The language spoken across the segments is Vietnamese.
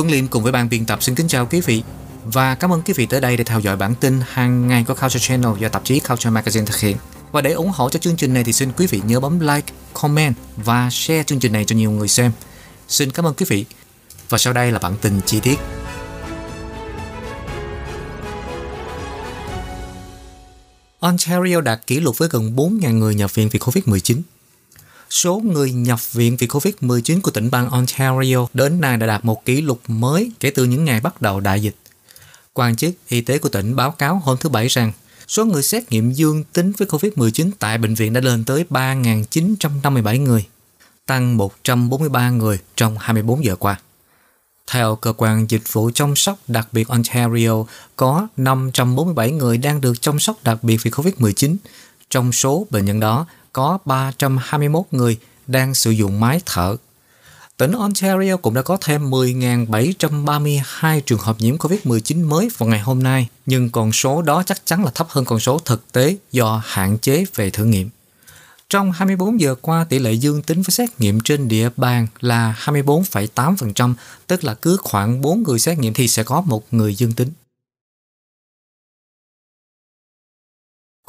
Tuấn Liêm cùng với ban biên tập xin kính chào quý vị và cảm ơn quý vị tới đây để theo dõi bản tin hàng ngày của Culture Channel do tạp chí Culture Magazine thực hiện. Và để ủng hộ cho chương trình này thì xin quý vị nhớ bấm like, comment và share chương trình này cho nhiều người xem. Xin cảm ơn quý vị. Và sau đây là bản tin chi tiết. Ontario đạt kỷ lục với gần 4.000 người nhập viện vì COVID-19. Số người nhập viện vì COVID-19 của tỉnh bang Ontario đến nay đã đạt một kỷ lục mới kể từ những ngày bắt đầu đại dịch. Quan chức y tế của tỉnh báo cáo hôm thứ Bảy rằng số người xét nghiệm dương tính với COVID-19 tại bệnh viện đã lên tới 3.957 người, tăng 143 người trong 24 giờ qua. Theo cơ quan dịch vụ chăm sóc đặc biệt Ontario, có 547 người đang được chăm sóc đặc biệt vì COVID-19. Trong số bệnh nhân đó, có 321 người đang sử dụng máy thở. Tỉnh Ontario cũng đã có thêm 10.732 trường hợp nhiễm COVID-19 mới vào ngày hôm nay, nhưng con số đó chắc chắn là thấp hơn con số thực tế do hạn chế về thử nghiệm. Trong 24 giờ qua, tỷ lệ dương tính với xét nghiệm trên địa bàn là 24,8%, tức là cứ khoảng 4 người xét nghiệm thì sẽ có một người dương tính.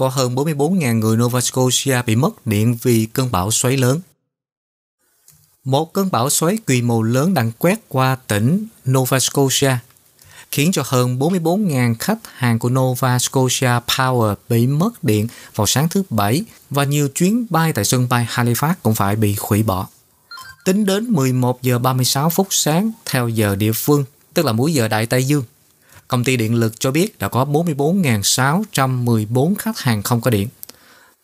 Có hơn 44.000 người Nova Scotia bị mất điện vì cơn bão xoáy lớn. Một cơn bão xoáy quy mô lớn đang quét qua tỉnh Nova Scotia, khiến cho hơn 44.000 khách hàng của Nova Scotia Power bị mất điện vào sáng thứ Bảy và nhiều chuyến bay tại sân bay Halifax cũng phải bị hủy bỏ. Tính đến 11 giờ 36 phút sáng theo giờ địa phương, tức là múi giờ Đại Tây Dương, công ty điện lực cho biết đã có 44.614 khách hàng không có điện.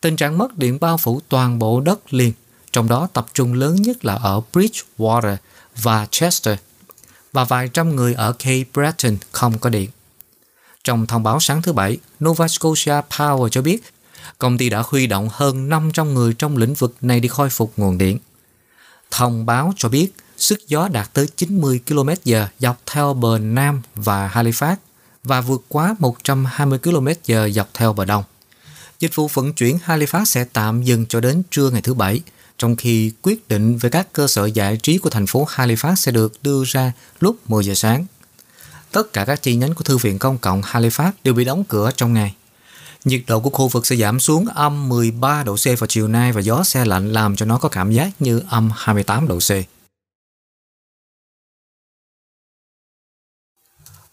Tình trạng mất điện bao phủ toàn bộ đất liền, trong đó tập trung lớn nhất là ở Bridgewater và Chester, và vài trăm người ở Cape Breton không có điện. Trong thông báo sáng thứ Bảy, Nova Scotia Power cho biết công ty đã huy động hơn 500 người trong lĩnh vực này đi khôi phục nguồn điện. Thông báo cho biết sức gió đạt tới 90 km/h dọc theo bờ Nam và Halifax và vượt quá 120 km/h dọc theo bờ Đông. Dịch vụ vận chuyển Halifax sẽ tạm dừng cho đến trưa ngày thứ Bảy, trong khi quyết định về các cơ sở giải trí của thành phố Halifax sẽ được đưa ra lúc 10 giờ sáng. Tất cả các chi nhánh của Thư viện Công cộng Halifax đều bị đóng cửa trong ngày. Nhiệt độ của khu vực sẽ giảm xuống âm 13 độ C vào chiều nay và gió xe lạnh làm cho nó có cảm giác như âm 28 độ C.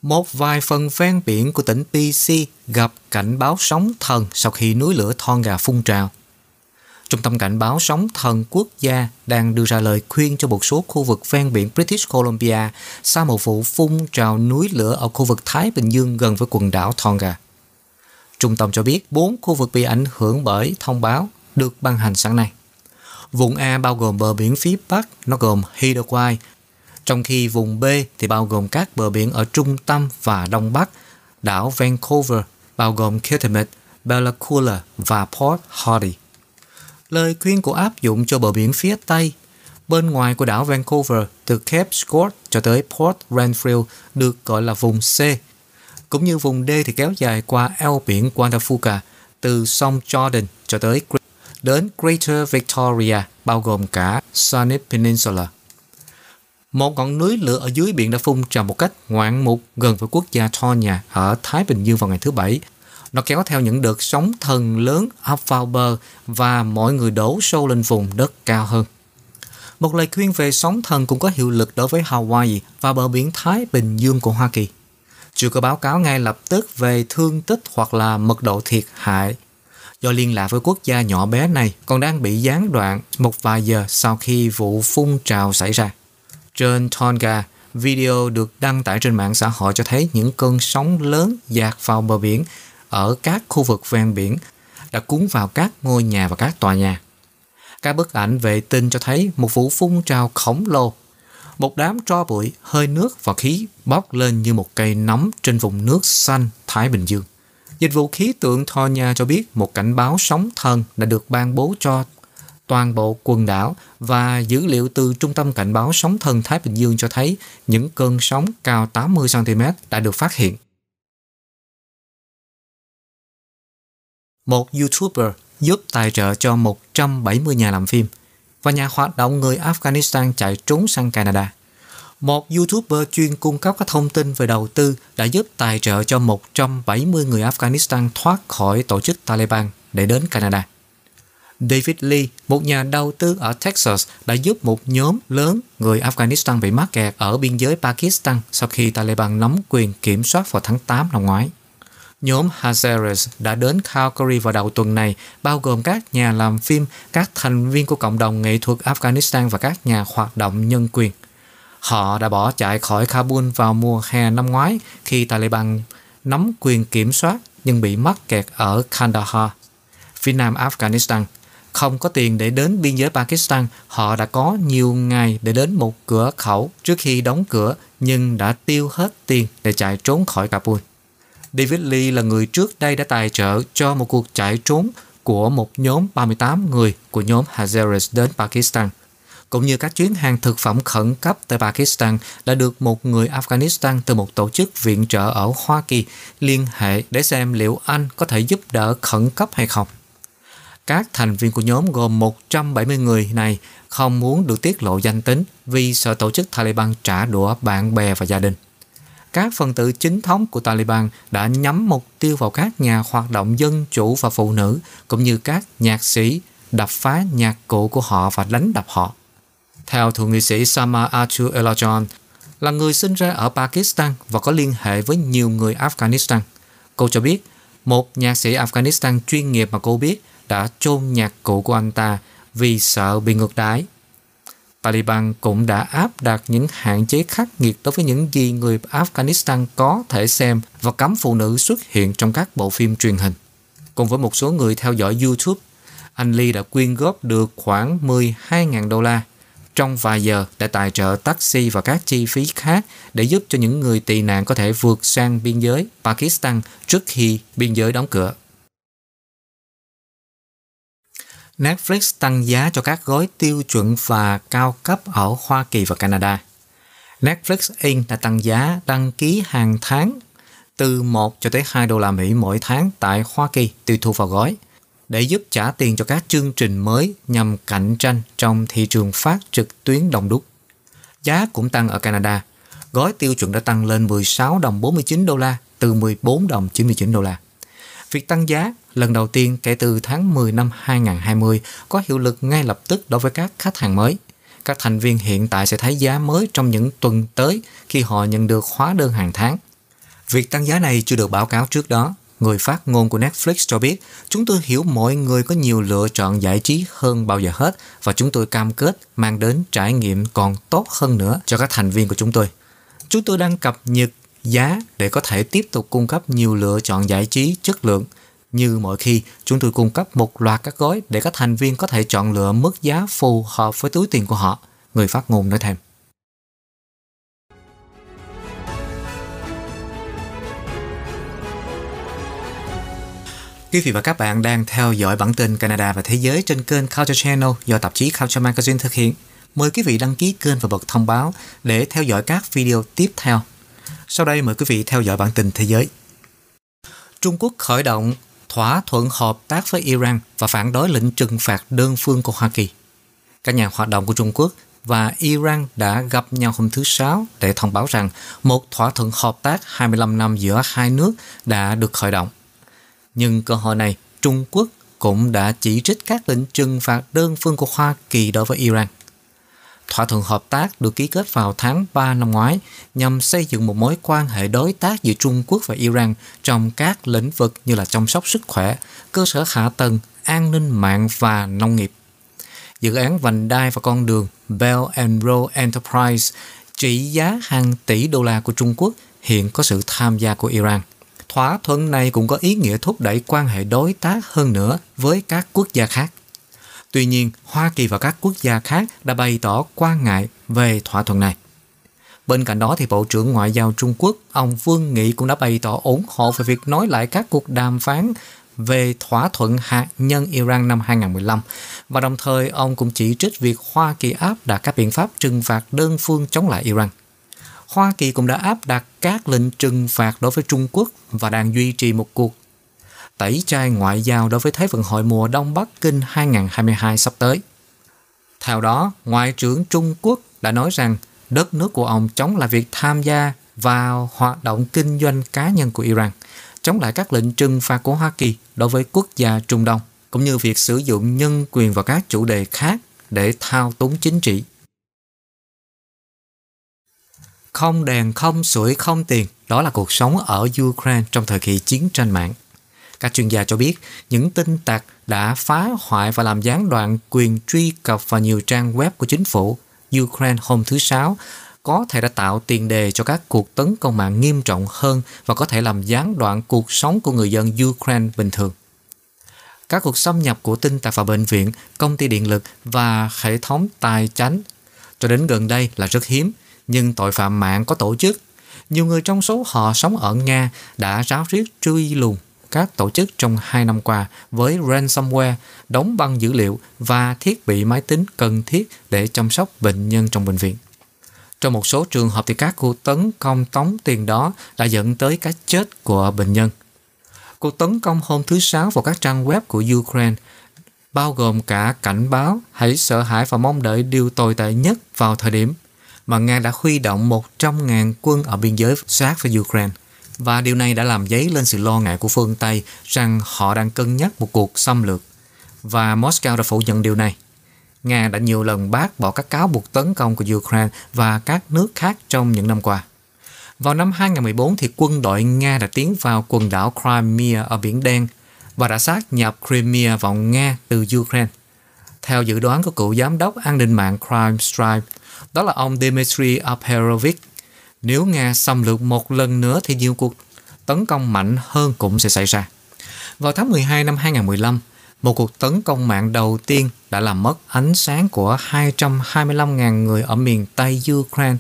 Một vài phần ven biển của tỉnh PC gặp cảnh báo sóng thần sau khi núi lửa Tonga phun trào. Trung tâm cảnh báo sóng thần quốc gia đang đưa ra lời khuyên cho một số khu vực ven biển British Columbia sau một vụ phun trào núi lửa ở khu vực Thái Bình Dương gần với quần đảo Tonga. Trung tâm cho biết bốn khu vực bị ảnh hưởng bởi thông báo được ban hành sáng nay. Vùng A bao gồm bờ biển phía Bắc, nó gồm Hidawai, trong khi vùng B thì bao gồm các bờ biển ở trung tâm và đông bắc, đảo Vancouver, bao gồm Kitimat, Bella Coola và Port Hardy. Lời khuyên của áp dụng cho bờ biển phía Tây, bên ngoài của đảo Vancouver từ Cape Scott cho tới Port Renfrew được gọi là vùng C, cũng như vùng D thì kéo dài qua eo biển Guadalupe từ sông Jordan cho tới đến Greater Victoria, bao gồm cả Sunny Peninsula. Một ngọn núi lửa ở dưới biển đã phun trào một cách ngoạn mục gần với quốc gia Tonya ở Thái Bình Dương vào ngày thứ Bảy. Nó kéo theo những đợt sóng thần lớn ập vào bờ và mọi người đổ sâu lên vùng đất cao hơn. Một lời khuyên về sóng thần cũng có hiệu lực đối với Hawaii và bờ biển Thái Bình Dương của Hoa Kỳ. Chưa có báo cáo ngay lập tức về thương tích hoặc là mật độ thiệt hại do liên lạc với quốc gia nhỏ bé này còn đang bị gián đoạn một vài giờ sau khi vụ phun trào xảy ra. Trên Tonga, video được đăng tải trên mạng xã hội cho thấy những cơn sóng lớn dạt vào bờ biển ở các khu vực ven biển đã cuốn vào các ngôi nhà và các tòa nhà. Các bức ảnh vệ tinh cho thấy một vụ phun trào khổng lồ. Một đám tro bụi, hơi nước và khí bốc lên như một cây nóng trên vùng nước xanh Thái Bình Dương. Dịch vụ khí tượng Tonga cho biết một cảnh báo sóng thần đã được ban bố cho toàn bộ quần đảo và dữ liệu từ Trung tâm Cảnh báo Sóng thần Thái Bình Dương cho thấy những cơn sóng cao 80cm đã được phát hiện. Một YouTuber giúp tài trợ cho 170 nhà làm phim và nhà hoạt động người Afghanistan chạy trốn sang Canada. Một YouTuber chuyên cung cấp các thông tin về đầu tư đã giúp tài trợ cho 170 người Afghanistan thoát khỏi tổ chức Taliban để đến Canada. David Lee, một nhà đầu tư ở Texas, đã giúp một nhóm lớn người Afghanistan bị mắc kẹt ở biên giới Pakistan sau khi Taliban nắm quyền kiểm soát vào tháng 8 năm ngoái. Nhóm Hazaras đã đến Calgary vào đầu tuần này, bao gồm các nhà làm phim, các thành viên của cộng đồng nghệ thuật Afghanistan và các nhà hoạt động nhân quyền. Họ đã bỏ chạy khỏi Kabul vào mùa hè năm ngoái khi Taliban nắm quyền kiểm soát nhưng bị mắc kẹt ở Kandahar, phía nam Afghanistan. Không có tiền để đến biên giới Pakistan, họ đã có nhiều ngày để đến một cửa khẩu trước khi đóng cửa nhưng đã tiêu hết tiền để chạy trốn khỏi Kabul. David Lee là người trước đây đã tài trợ cho một cuộc chạy trốn của một nhóm 38 người của nhóm Hazaras đến Pakistan – cũng như các chuyến hàng thực phẩm khẩn cấp tại Pakistan đã được một người Afghanistan từ một tổ chức viện trợ ở Hoa Kỳ liên hệ để xem liệu anh có thể giúp đỡ khẩn cấp hay không. Các thành viên của nhóm gồm 170 người này không muốn được tiết lộ danh tính vì sợ tổ chức Taliban trả đũa bạn bè và gia đình. Các phần tử chính thống của Taliban đã nhắm mục tiêu vào các nhà hoạt động dân chủ và phụ nữ cũng như các nhạc sĩ đập phá nhạc cụ của họ và đánh đập họ. Theo thượng nghị sĩ Sama Arthur Elajon, là người sinh ra ở Pakistan và có liên hệ với nhiều người Afghanistan. Cô cho biết, một nhạc sĩ Afghanistan chuyên nghiệp mà cô biết đã chôn nhạc cụ của anh ta vì sợ bị ngược đãi. Taliban cũng đã áp đặt những hạn chế khắc nghiệt đối với những gì người Afghanistan có thể xem và cấm phụ nữ xuất hiện trong các bộ phim truyền hình. Cùng với một số người theo dõi YouTube, anh Lee đã quyên góp được khoảng 12.000 đô la trong vài giờ để tài trợ taxi và các chi phí khác để giúp cho những người tị nạn có thể vượt sang biên giới Pakistan trước khi biên giới đóng cửa. Netflix tăng giá cho các gói tiêu chuẩn và cao cấp ở Hoa Kỳ và Canada. Netflix Inc. đã tăng giá đăng ký hàng tháng từ 1 cho tới 2 đô la Mỹ mỗi tháng tại Hoa Kỳ, tùy thuộc vào gói, để giúp trả tiền cho các chương trình mới nhằm cạnh tranh trong thị trường phát trực tuyến đông đúc. Giá cũng tăng ở Canada. Gói tiêu chuẩn đã tăng lên 16 đồng 49 đô la, từ 14 đồng 99 đô la. Việc tăng giá lần đầu tiên kể từ tháng 10 năm 2020 có hiệu lực ngay lập tức đối với các khách hàng mới. Các thành viên hiện tại sẽ thấy giá mới trong những tuần tới khi họ nhận được hóa đơn hàng tháng. Việc tăng giá này chưa được báo cáo trước đó Người phát ngôn của Netflix cho biết, chúng tôi hiểu mọi người có nhiều lựa chọn giải trí hơn bao giờ hết và chúng tôi cam kết mang đến trải nghiệm còn tốt hơn nữa cho các thành viên của chúng tôi. Chúng tôi đang cập nhật giá để có thể tiếp tục cung cấp nhiều lựa chọn giải trí chất lượng. Như mọi khi, chúng tôi cung cấp một loạt các gói để các thành viên có thể chọn lựa mức giá phù hợp với túi tiền của họ, người phát ngôn nói thêm. Quý vị và các bạn đang theo dõi bản tin Canada và Thế giới trên kênh Culture Channel do tạp chí Culture Magazine thực hiện. Mời quý vị đăng ký kênh và bật thông báo để theo dõi các video tiếp theo. Sau đây mời quý vị theo dõi bản tin thế giới. Trung Quốc khởi động thỏa thuận hợp tác với Iran và phản đối lệnh trừng phạt đơn phương của Hoa Kỳ. Các nhà hoạt động của Trung Quốc và Iran đã gặp nhau hôm thứ Sáu để thông báo rằng một thỏa thuận hợp tác 25 năm giữa hai nước đã được khởi động. Nhưng cơ hội này, Trung Quốc cũng đã chỉ trích các lệnh trừng phạt đơn phương của Hoa Kỳ đối với Iran. Thỏa thuận hợp tác được ký kết vào tháng 3 năm ngoái nhằm xây dựng một mối quan hệ đối tác giữa Trung Quốc và Iran trong các lĩnh vực như là chăm sóc sức khỏe, cơ sở hạ tầng, an ninh mạng và nông nghiệp. Dự án vành đai và con đường Bell and Road Enterprise trị giá hàng tỷ đô la của Trung Quốc hiện có sự tham gia của Iran. Thỏa thuận này cũng có ý nghĩa thúc đẩy quan hệ đối tác hơn nữa với các quốc gia khác. Tuy nhiên, Hoa Kỳ và các quốc gia khác đã bày tỏ quan ngại về thỏa thuận này. Bên cạnh đó thì Bộ trưởng Ngoại giao Trung Quốc, ông Vương Nghị cũng đã bày tỏ ủng hộ về việc nói lại các cuộc đàm phán về thỏa thuận hạt nhân Iran năm 2015 và đồng thời ông cũng chỉ trích việc Hoa Kỳ áp đặt các biện pháp trừng phạt đơn phương chống lại Iran. Hoa Kỳ cũng đã áp đặt các lệnh trừng phạt đối với Trung Quốc và đang duy trì một cuộc tẩy chay ngoại giao đối với Thế vận hội mùa Đông Bắc Kinh 2022 sắp tới. Theo đó, Ngoại trưởng Trung Quốc đã nói rằng đất nước của ông chống lại việc tham gia vào hoạt động kinh doanh cá nhân của Iran, chống lại các lệnh trừng phạt của Hoa Kỳ đối với quốc gia Trung Đông, cũng như việc sử dụng nhân quyền và các chủ đề khác để thao túng chính trị. Không đèn, không sưởi, không tiền, đó là cuộc sống ở Ukraine trong thời kỳ chiến tranh mạng. Các chuyên gia cho biết những tin tặc đã phá hoại và làm gián đoạn quyền truy cập vào nhiều trang web của chính phủ Ukraine hôm thứ Sáu có thể đã tạo tiền đề cho các cuộc tấn công mạng nghiêm trọng hơn và có thể làm gián đoạn cuộc sống của người dân Ukraine bình thường. Các cuộc xâm nhập của tin tặc vào bệnh viện, công ty điện lực và hệ thống tài chánh cho đến gần đây là rất hiếm, nhưng tội phạm mạng có tổ chức. Nhiều người trong số họ sống ở Nga đã ráo riết truy lùng các tổ chức trong hai năm qua với ransomware, đóng băng dữ liệu và thiết bị máy tính cần thiết để chăm sóc bệnh nhân trong bệnh viện. Trong một số trường hợp thì các cuộc tấn công tống tiền đó đã dẫn tới cái chết của bệnh nhân. Cuộc tấn công hôm thứ Sáu vào các trang web của Ukraine bao gồm cả cảnh báo hãy sợ hãi và mong đợi điều tồi tệ nhất vào thời điểm mà Nga đã huy động 100.000 quân ở biên giới sát với Ukraine. Và điều này đã làm dấy lên sự lo ngại của phương Tây rằng họ đang cân nhắc một cuộc xâm lược. Và Moscow đã phủ nhận điều này. Nga đã nhiều lần bác bỏ các cáo buộc tấn công của Ukraine và các nước khác trong những năm qua. Vào năm 2014 thì quân đội Nga đã tiến vào quần đảo Crimea ở Biển Đen và đã sát nhập Crimea vào Nga từ Ukraine. Theo dự đoán của cựu giám đốc an ninh mạng Crime Stripe, đó là ông Dmitry Aperovich, nếu Nga xâm lược một lần nữa thì nhiều cuộc tấn công mạnh hơn cũng sẽ xảy ra. Vào tháng 12 năm 2015, một cuộc tấn công mạng đầu tiên đã làm mất ánh sáng của 225.000 người ở miền Tây Ukraine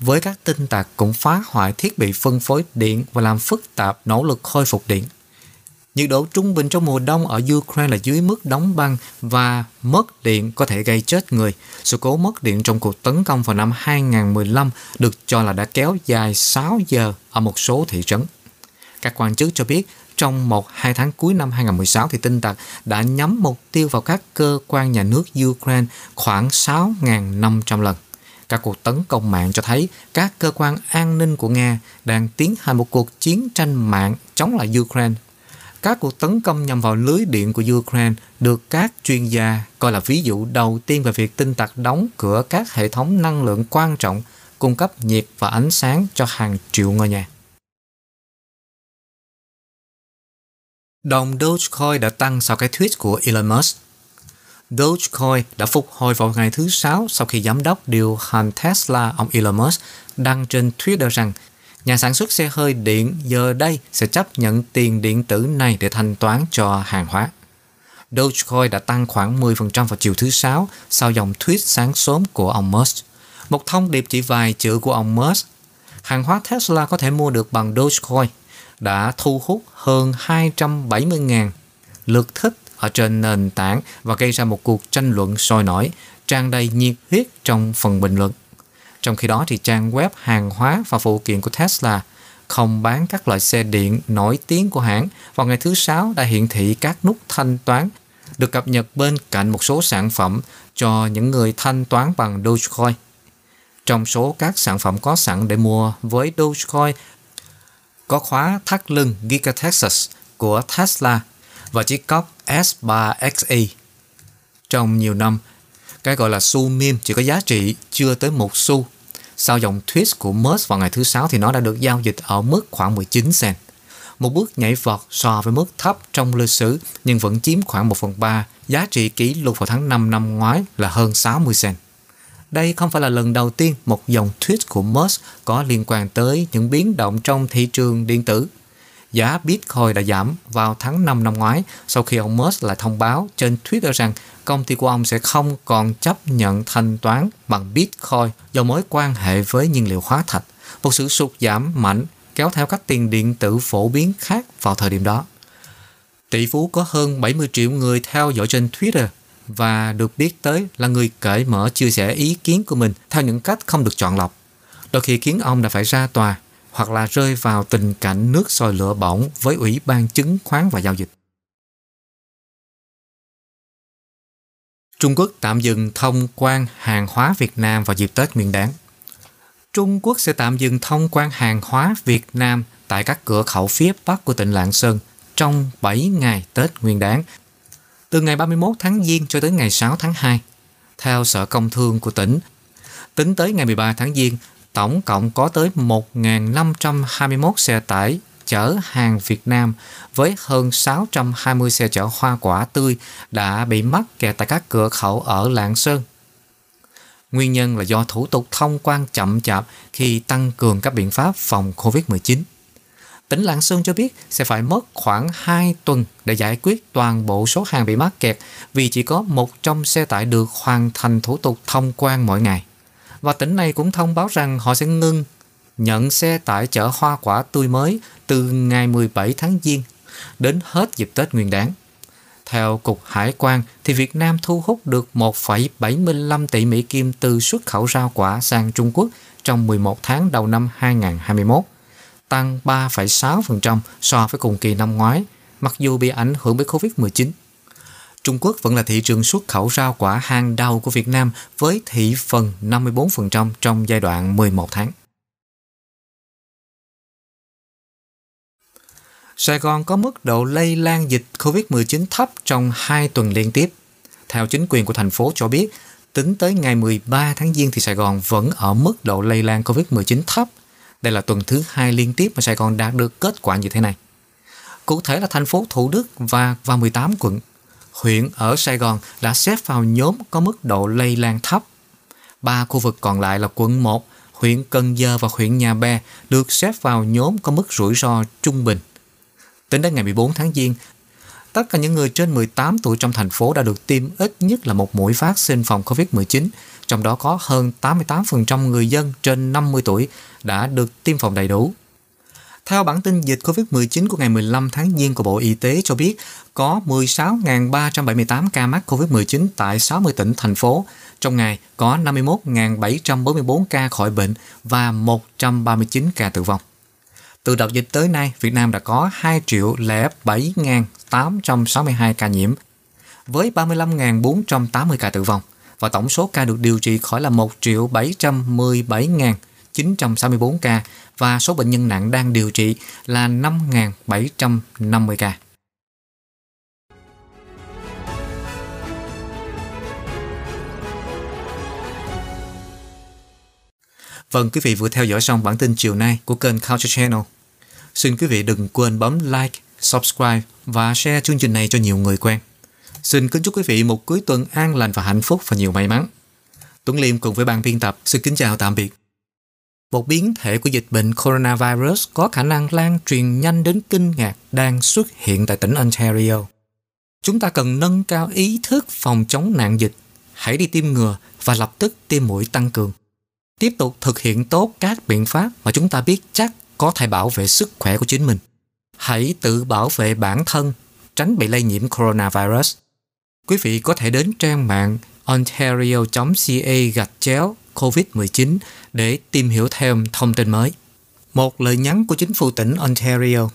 với các tin tặc cũng phá hoại thiết bị phân phối điện và làm phức tạp nỗ lực khôi phục điện. Nhiệt độ trung bình trong mùa đông ở Ukraine là dưới mức đóng băng và mất điện có thể gây chết người. Sự cố mất điện trong cuộc tấn công vào năm 2015 được cho là đã kéo dài 6 giờ ở một số thị trấn. Các quan chức cho biết, trong một, hai tháng cuối năm 2016 thì tin tặc đã nhắm mục tiêu vào các cơ quan nhà nước Ukraine khoảng 6.500 lần. Các cuộc tấn công mạng cho thấy các cơ quan an ninh của Nga đang tiến hành một cuộc chiến tranh mạng chống lại Ukraine các cuộc tấn công nhằm vào lưới điện của Ukraine được các chuyên gia coi là ví dụ đầu tiên về việc tin tặc đóng cửa các hệ thống năng lượng quan trọng, cung cấp nhiệt và ánh sáng cho hàng triệu ngôi nhà. Đồng Dogecoin đã tăng sau cái tweet của Elon Musk. Dogecoin đã phục hồi vào ngày thứ Sáu sau khi giám đốc điều hành Tesla, ông Elon Musk, đăng trên Twitter rằng nhà sản xuất xe hơi điện giờ đây sẽ chấp nhận tiền điện tử này để thanh toán cho hàng hóa. Dogecoin đã tăng khoảng 10% vào chiều thứ Sáu sau dòng tweet sáng sớm của ông Musk. Một thông điệp chỉ vài chữ của ông Musk. Hàng hóa Tesla có thể mua được bằng Dogecoin đã thu hút hơn 270.000 lượt thích ở trên nền tảng và gây ra một cuộc tranh luận sôi nổi, tràn đầy nhiệt huyết trong phần bình luận. Trong khi đó thì trang web hàng hóa và phụ kiện của Tesla không bán các loại xe điện nổi tiếng của hãng vào ngày thứ Sáu đã hiển thị các nút thanh toán được cập nhật bên cạnh một số sản phẩm cho những người thanh toán bằng Dogecoin. Trong số các sản phẩm có sẵn để mua với Dogecoin có khóa thắt lưng Giga Texas của Tesla và chiếc cốc S3XE. Trong nhiều năm, cái gọi là xu mim chỉ có giá trị chưa tới một xu. Sau dòng tweet của Musk vào ngày thứ Sáu thì nó đã được giao dịch ở mức khoảng 19 cent. Một bước nhảy vọt so với mức thấp trong lịch sử, nhưng vẫn chiếm khoảng 1 phần 3 giá trị kỷ lục vào tháng 5 năm ngoái là hơn 60 cent. Đây không phải là lần đầu tiên một dòng tweet của Musk có liên quan tới những biến động trong thị trường điện tử giá Bitcoin đã giảm vào tháng 5 năm ngoái sau khi ông Musk lại thông báo trên Twitter rằng công ty của ông sẽ không còn chấp nhận thanh toán bằng Bitcoin do mối quan hệ với nhiên liệu hóa thạch, một sự sụt giảm mạnh kéo theo các tiền điện tử phổ biến khác vào thời điểm đó. Tỷ phú có hơn 70 triệu người theo dõi trên Twitter và được biết tới là người cởi mở chia sẻ ý kiến của mình theo những cách không được chọn lọc. Đôi khi khiến ông đã phải ra tòa hoặc là rơi vào tình cảnh nước sôi lửa bỏng với Ủy ban chứng khoán và giao dịch. Trung Quốc tạm dừng thông quan hàng hóa Việt Nam vào dịp Tết Nguyên đán. Trung Quốc sẽ tạm dừng thông quan hàng hóa Việt Nam tại các cửa khẩu phía Bắc của tỉnh Lạng Sơn trong 7 ngày Tết Nguyên đán, từ ngày 31 tháng Giêng cho tới ngày 6 tháng 2. Theo Sở Công Thương của tỉnh, tính tới ngày 13 tháng Giêng, tổng cộng có tới 1.521 xe tải chở hàng Việt Nam với hơn 620 xe chở hoa quả tươi đã bị mắc kẹt tại các cửa khẩu ở Lạng Sơn. Nguyên nhân là do thủ tục thông quan chậm chạp khi tăng cường các biện pháp phòng COVID-19. Tỉnh Lạng Sơn cho biết sẽ phải mất khoảng 2 tuần để giải quyết toàn bộ số hàng bị mắc kẹt vì chỉ có một trong xe tải được hoàn thành thủ tục thông quan mỗi ngày. Và tỉnh này cũng thông báo rằng họ sẽ ngưng nhận xe tải chở hoa quả tươi mới từ ngày 17 tháng Giêng đến hết dịp Tết Nguyên đán. Theo Cục Hải quan, thì Việt Nam thu hút được 1,75 tỷ Mỹ Kim từ xuất khẩu rau quả sang Trung Quốc trong 11 tháng đầu năm 2021, tăng 3,6% so với cùng kỳ năm ngoái, mặc dù bị ảnh hưởng bởi Covid-19. Trung Quốc vẫn là thị trường xuất khẩu rau quả hàng đầu của Việt Nam với thị phần 54% trong giai đoạn 11 tháng. Sài Gòn có mức độ lây lan dịch COVID-19 thấp trong 2 tuần liên tiếp. Theo chính quyền của thành phố cho biết, tính tới ngày 13 tháng Giêng thì Sài Gòn vẫn ở mức độ lây lan COVID-19 thấp. Đây là tuần thứ hai liên tiếp mà Sài Gòn đạt được kết quả như thế này. Cụ thể là thành phố Thủ Đức và và 18 quận, huyện ở Sài Gòn đã xếp vào nhóm có mức độ lây lan thấp. Ba khu vực còn lại là quận 1, huyện Cần Giờ và huyện Nhà Bè được xếp vào nhóm có mức rủi ro trung bình. Tính đến ngày 14 tháng Giêng, tất cả những người trên 18 tuổi trong thành phố đã được tiêm ít nhất là một mũi vaccine phòng COVID-19, trong đó có hơn 88% người dân trên 50 tuổi đã được tiêm phòng đầy đủ. Theo bản tin dịch COVID-19 của ngày 15 tháng Giêng của Bộ Y tế cho biết, có 16.378 ca mắc COVID-19 tại 60 tỉnh, thành phố. Trong ngày, có 51.744 ca khỏi bệnh và 139 ca tử vong. Từ đầu dịch tới nay, Việt Nam đã có 2 triệu 07.862 ca nhiễm, với 35.480 ca tử vong, và tổng số ca được điều trị khỏi là 1 triệu 717.964 ca, và số bệnh nhân nặng đang điều trị là 5.750 ca. Vâng, quý vị vừa theo dõi xong bản tin chiều nay của kênh Culture Channel. Xin quý vị đừng quên bấm like, subscribe và share chương trình này cho nhiều người quen. Xin kính chúc quý vị một cuối tuần an lành và hạnh phúc và nhiều may mắn. Tuấn Liêm cùng với ban biên tập xin kính chào tạm biệt. Một biến thể của dịch bệnh coronavirus có khả năng lan truyền nhanh đến kinh ngạc đang xuất hiện tại tỉnh Ontario. Chúng ta cần nâng cao ý thức phòng chống nạn dịch, hãy đi tiêm ngừa và lập tức tiêm mũi tăng cường. Tiếp tục thực hiện tốt các biện pháp mà chúng ta biết chắc có thể bảo vệ sức khỏe của chính mình. Hãy tự bảo vệ bản thân, tránh bị lây nhiễm coronavirus. Quý vị có thể đến trang mạng ontario.ca gạch chéo COVID-19 để tìm hiểu thêm thông tin mới. Một lời nhắn của chính phủ tỉnh Ontario